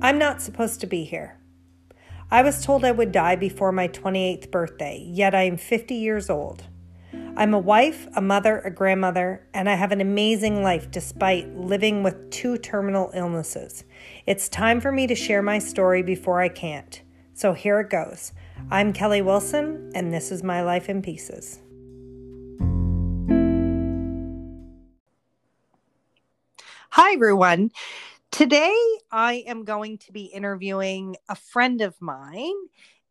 I'm not supposed to be here. I was told I would die before my 28th birthday, yet I am 50 years old. I'm a wife, a mother, a grandmother, and I have an amazing life despite living with two terminal illnesses. It's time for me to share my story before I can't. So here it goes. I'm Kelly Wilson, and this is my life in pieces. Hi, everyone. Today, I am going to be interviewing a friend of mine,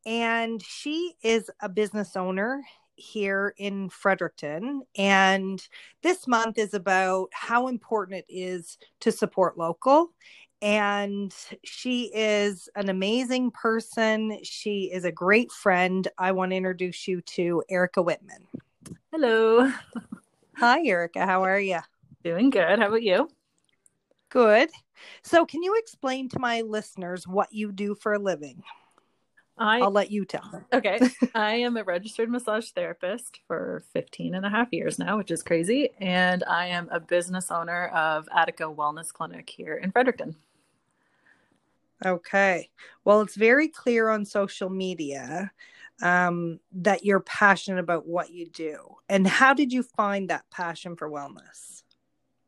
and she is a business owner here in Fredericton. And this month is about how important it is to support local. And she is an amazing person. She is a great friend. I want to introduce you to Erica Whitman. Hello. Hi, Erica. How are you? Doing good. How about you? Good. So, can you explain to my listeners what you do for a living? I, I'll let you tell them. Okay. I am a registered massage therapist for 15 and a half years now, which is crazy. And I am a business owner of Attica Wellness Clinic here in Fredericton. Okay. Well, it's very clear on social media um, that you're passionate about what you do. And how did you find that passion for wellness?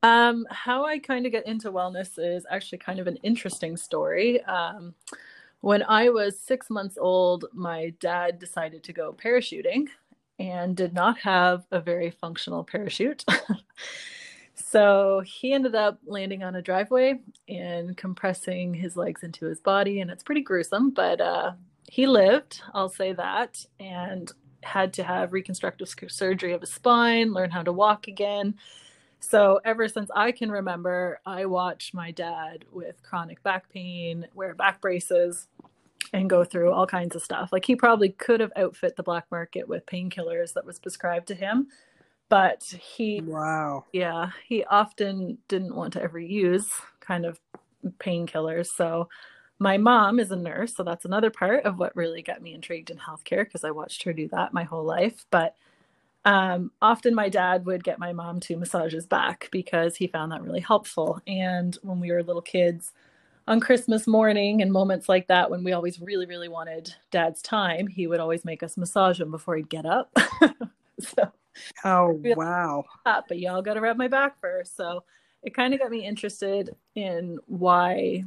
Um, how I kind of get into wellness is actually kind of an interesting story. Um, when I was six months old, my dad decided to go parachuting and did not have a very functional parachute. so he ended up landing on a driveway and compressing his legs into his body. And it's pretty gruesome, but uh, he lived, I'll say that, and had to have reconstructive surgery of his spine, learn how to walk again so ever since I can remember, I watch my dad with chronic back pain, wear back braces, and go through all kinds of stuff. Like he probably could have outfit the black market with painkillers that was prescribed to him, but he wow, yeah, he often didn't want to ever use kind of painkillers. So my mom is a nurse, so that's another part of what really got me intrigued in healthcare because I watched her do that my whole life. But um, often my dad would get my mom to massage his back because he found that really helpful. And when we were little kids, on Christmas morning and moments like that, when we always really, really wanted dad's time, he would always make us massage him before he'd get up. so, oh, wow. But y'all got to rub my back first. So it kind of got me interested in why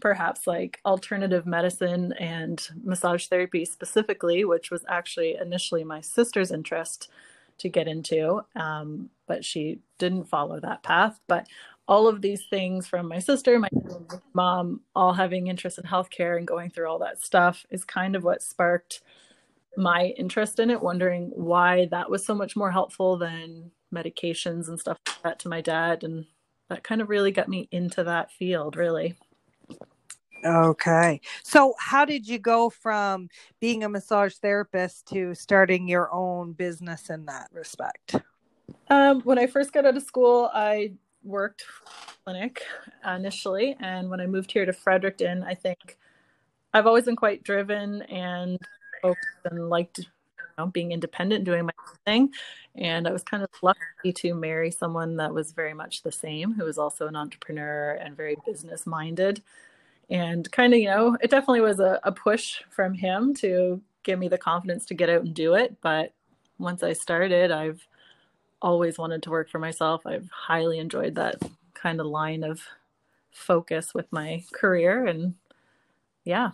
perhaps like alternative medicine and massage therapy specifically, which was actually initially my sister's interest to get into, um, but she didn't follow that path. But all of these things from my sister, my mom, all having interest in healthcare and going through all that stuff is kind of what sparked my interest in it, wondering why that was so much more helpful than medications and stuff like that to my dad. And that kind of really got me into that field, really. Okay. So, how did you go from being a massage therapist to starting your own business in that respect? Um, when I first got out of school, I worked clinic initially, and when I moved here to Fredericton, I think I've always been quite driven and and liked you know, being independent, doing my thing. And I was kind of lucky to marry someone that was very much the same, who was also an entrepreneur and very business minded and kind of you know it definitely was a, a push from him to give me the confidence to get out and do it. But once i started i've always wanted to work for myself. I've highly enjoyed that kind of line of focus with my career. And yeah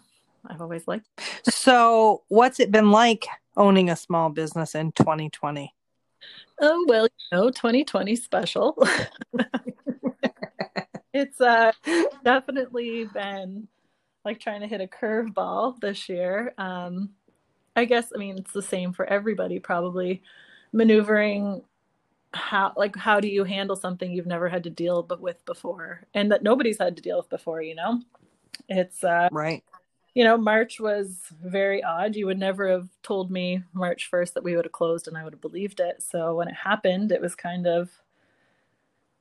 i've always liked it. so what's it been like owning a small business in 2020 oh well you know 2020 special it's uh definitely been like trying to hit a curveball this year. Um, I guess I mean it's the same for everybody probably maneuvering how like how do you handle something you've never had to deal but with before and that nobody's had to deal with before, you know? It's uh right. You know, March was very odd. You would never have told me March 1st that we would have closed and I would have believed it. So when it happened, it was kind of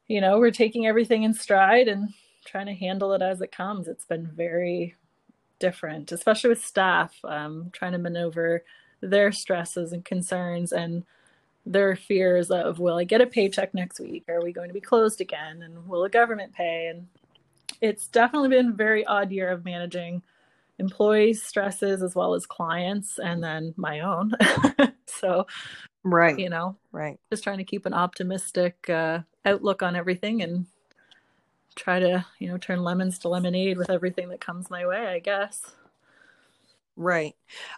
you know, we're taking everything in stride and trying to handle it as it comes. It's been very different, especially with staff, um, trying to maneuver their stresses and concerns and their fears of will I get a paycheck next week? Are we going to be closed again? And will the government pay? And it's definitely been a very odd year of managing employees' stresses as well as clients and then my own. so, right. You know, right. Just trying to keep an optimistic uh, outlook on everything and try to, you know, turn lemons to lemonade with everything that comes my way, I guess. Right.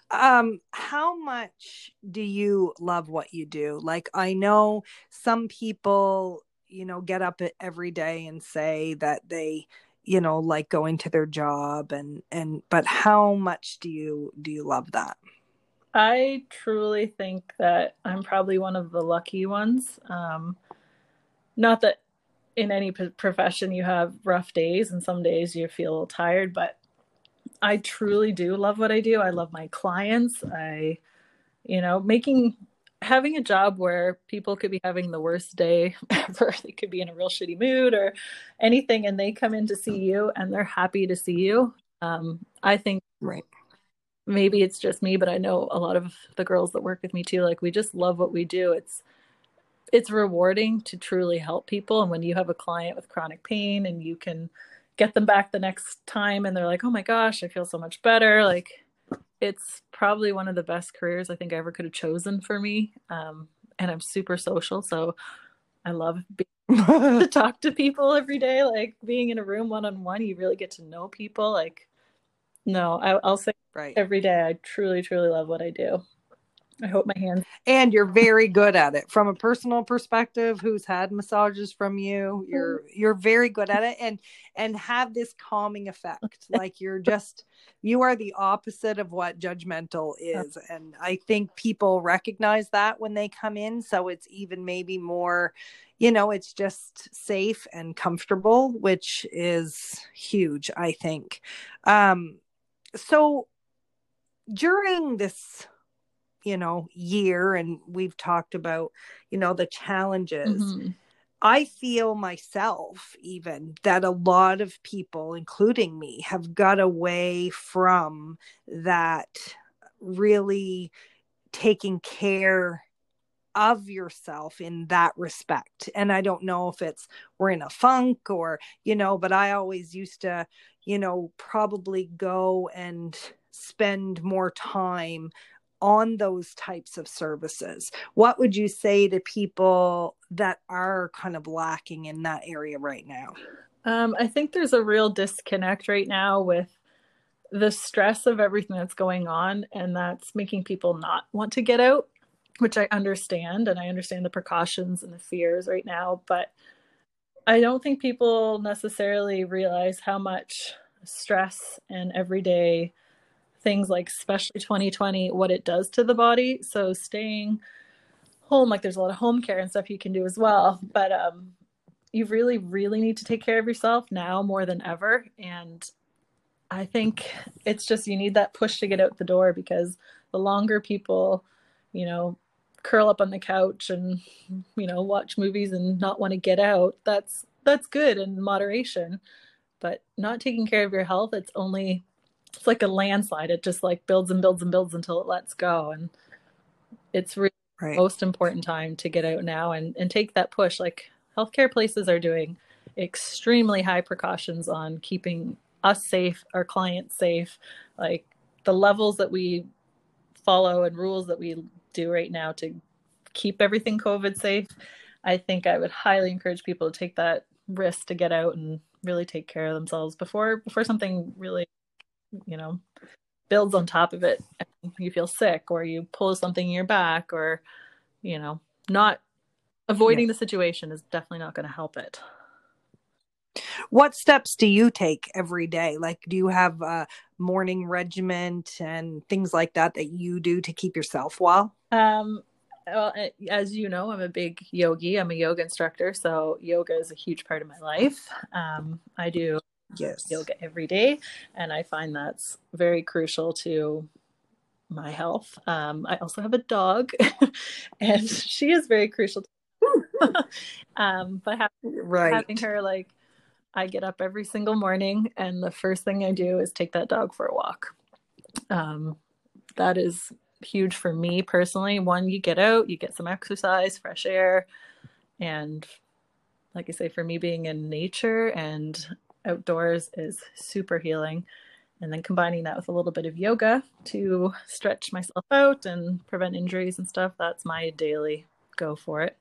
Um how much do you love what you do? Like I know some people, you know, get up every day and say that they you know like going to their job and and but how much do you do you love that i truly think that i'm probably one of the lucky ones. Um not that in any profession you have rough days and some days you feel tired but i truly do love what i do. I love my clients. I you know making having a job where people could be having the worst day ever. They could be in a real shitty mood or anything and they come in to see you and they're happy to see you. Um, i think right maybe it's just me but i know a lot of the girls that work with me too like we just love what we do it's it's rewarding to truly help people and when you have a client with chronic pain and you can get them back the next time and they're like oh my gosh i feel so much better like it's probably one of the best careers I think I ever could have chosen for me. Um, and I'm super social, so I love being to talk to people every day. Like being in a room one on one, you really get to know people. Like, no, I, will say right every day. I truly, truly love what I do. I hope my hands. And you're very good at it from a personal perspective. Who's had massages from you? You're you're very good at it, and and have this calming effect. like you're just you are the opposite of what judgmental is, and I think people recognize that when they come in. So it's even maybe more, you know, it's just safe and comfortable, which is huge. I think. Um, so during this you know year and we've talked about you know the challenges mm-hmm. i feel myself even that a lot of people including me have got away from that really taking care of yourself in that respect. And i don't know if it's we're in a funk or you know but i always used to you know probably go and spend more time on those types of services. What would you say to people that are kind of lacking in that area right now? Um, i think there's a real disconnect right now with the stress of everything that's going on and that's making people not want to get out which i understand and i understand the precautions and the fears right now but i don't think people necessarily realize how much stress and everyday things like especially 2020 what it does to the body. So staying home like there's a lot of home care and stuff you can do as well but um you really really need to take care of yourself now more than ever. And i think it's just you need that push to get out the door because the longer people you know curl up on the couch and you know watch movies and not want to get out that's that's good in moderation but not taking care of your health it's only it's like a landslide. It just like builds and builds and builds until it lets go. And it's really right. most important time to get out now and, and take that push. Like healthcare places are doing extremely high precautions on keeping us safe, our clients safe. Like the levels that we follow and rules that we do right now to keep everything COVID safe. I think I would highly encourage people to take that risk to get out and really take care of themselves before before something really you know builds on top of it you feel sick or you pull something in your back or you know not avoiding yeah. the situation is definitely not going to help it what steps do you take every day like do you have a morning regiment and things like that that you do to keep yourself well um well, as you know, I'm a big yogi. I'm a yoga instructor, so yoga is a huge part of my life. Um, I do yes. yoga every day. And I find that's very crucial to my health. Um, I also have a dog, and she is very crucial. um, but having, right. having her, like, I get up every single morning, and the first thing I do is take that dog for a walk. Um, that is huge for me personally. One, you get out, you get some exercise, fresh air, and like I say, for me, being in nature and outdoors is super healing. And then combining that with a little bit of yoga to stretch myself out and prevent injuries and stuff, that's my daily go for it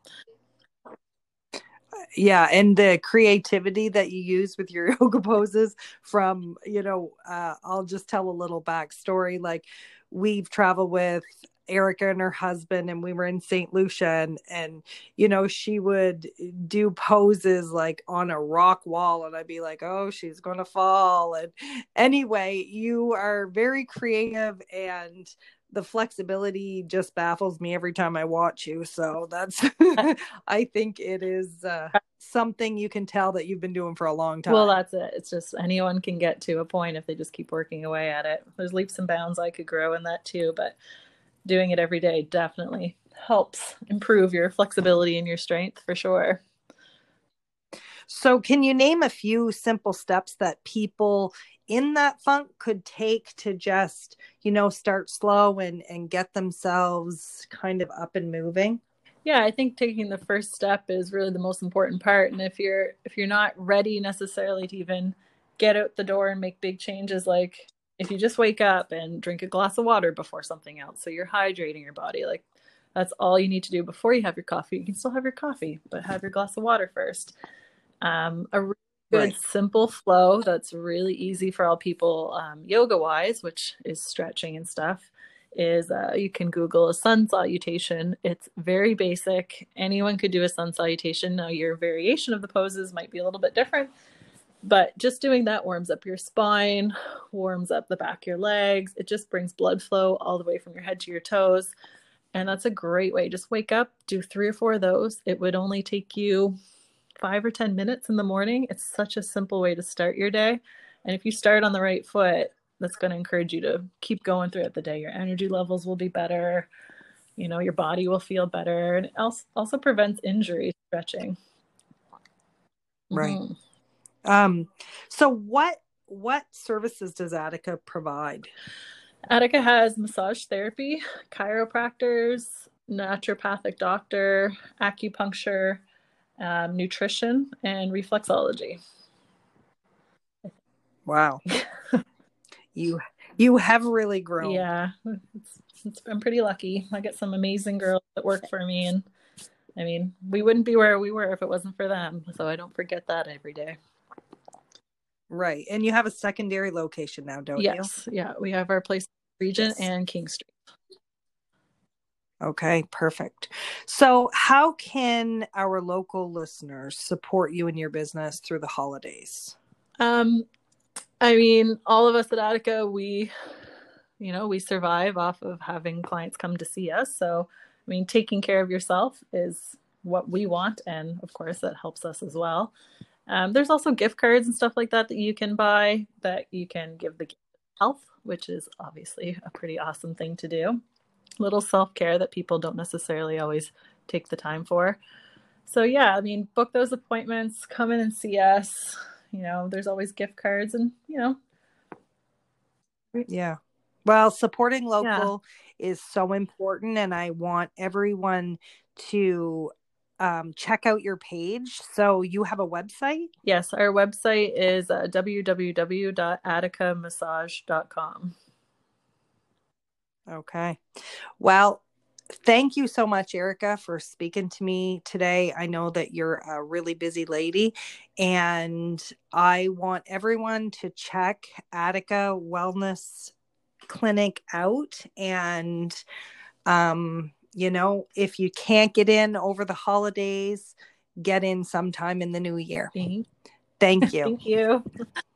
yeah and the creativity that you use with your yoga poses from you know uh, i'll just tell a little backstory like we've traveled with Erica and her husband, and we were in St. Lucia, and and you know she would do poses like on a rock wall, and I'd be like, oh, she's gonna fall. And anyway, you are very creative, and the flexibility just baffles me every time I watch you. So that's, I think it is uh, something you can tell that you've been doing for a long time. Well, that's it. It's just anyone can get to a point if they just keep working away at it. There's leaps and bounds I could grow in that too, but doing it every day definitely helps improve your flexibility and your strength for sure. So, can you name a few simple steps that people in that funk could take to just you know start slow and and get themselves kind of up and moving? Yeah i think taking the first step is really the most important part. And if you're if you're not ready necessarily to even get out the door and make big changes like if you just wake up and drink a glass of water before something else so you're hydrating your body like that's all you need to do before you have your coffee. You can still have your coffee but have your glass of water first. Um, a good right. simple flow that's really easy for all people um, yoga wise which is stretching and stuff is uh, you can google a sun salutation. It's very basic. Anyone could do a sun salutation. Now your variation of the poses might be a little bit different but just doing that warms up your spine warms up the back of your legs. It just brings blood flow all the way from your head to your toes and that's a great way. Just wake up do three or four of those. It would only take you five or 10 minutes in the morning. It's such a simple way to start your day. And if you start on the right foot, that's going to encourage you to keep going throughout the day. Your energy levels will be better. You know, your body will feel better. And it also, prevents injury stretching. Right. Mm-hmm. Um, so what what services does Attica provide? Attica has massage therapy, chiropractors, naturopathic doctor, acupuncture, um, nutrition, and reflexology. Wow. you you have really grown. Yeah, it's, it's, I'm pretty lucky. I get some amazing girls that work for me, and I mean, we wouldn't be where we were if it wasn't for them. So I don't forget that every day. Right, and you have a secondary location now, don't yes. you? Yes, yeah, we have our place Regent yes. and King Street. Okay, perfect. So, how can our local listeners support you in your business through the holidays? Um, I mean, all of us at Attica, we, you know, we survive off of having clients come to see us. So, I mean, taking care of yourself is what we want, and of course, that helps us as well. Um, there's also gift cards and stuff like that that you can buy that you can give the health, which is obviously a pretty awesome thing to do little self care that people don't necessarily always take the time for. So, yeah, I mean, book those appointments, come in and see us. You know, there's always gift cards and, you know. Yeah. Well, supporting local yeah. is so important. And I want everyone to um, check out your page. So you have a website? Yes, our website is uh, www.atticamassage.com. Okay. Well, thank you so much, Erica, for speaking to me today. I know that you're a really busy lady, and I want everyone to check Attica Wellness Clinic out. And, um, you know, if you can't get in over the holidays, get in sometime in the new year. Thank you. Thank you.